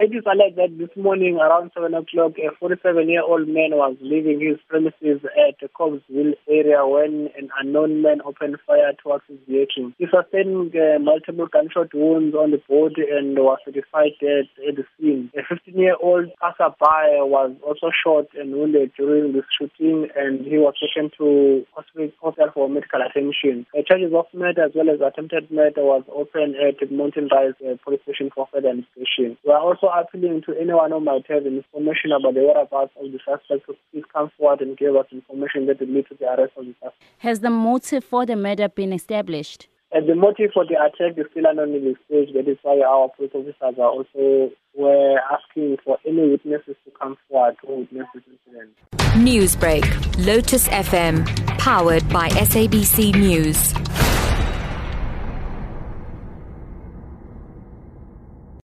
It is alleged that this morning around 7 o'clock, a 47-year-old man was leaving his premises at the Copesville area when an unknown man opened fire towards his vehicle. He sustained uh, multiple gunshot wounds on the body and was certified dead at the scene. A 15-year-old passerby was also shot and wounded during the shooting and he was taken to hospital for medical attention. The charges of murder as well as attempted murder was opened at Mountain Rise uh, police station for further investigation. We are also appealing to anyone who might have information about the whereabouts of the suspect to please come forward and give us information that will lead to the arrest of the suspect. Has the motive for the murder been established? And the motive for the attack is still anonymous stage. That is why our police officers are also were asking for any witnesses to come forward to witness this incident. Newsbreak, Lotus FM, powered by SABC News.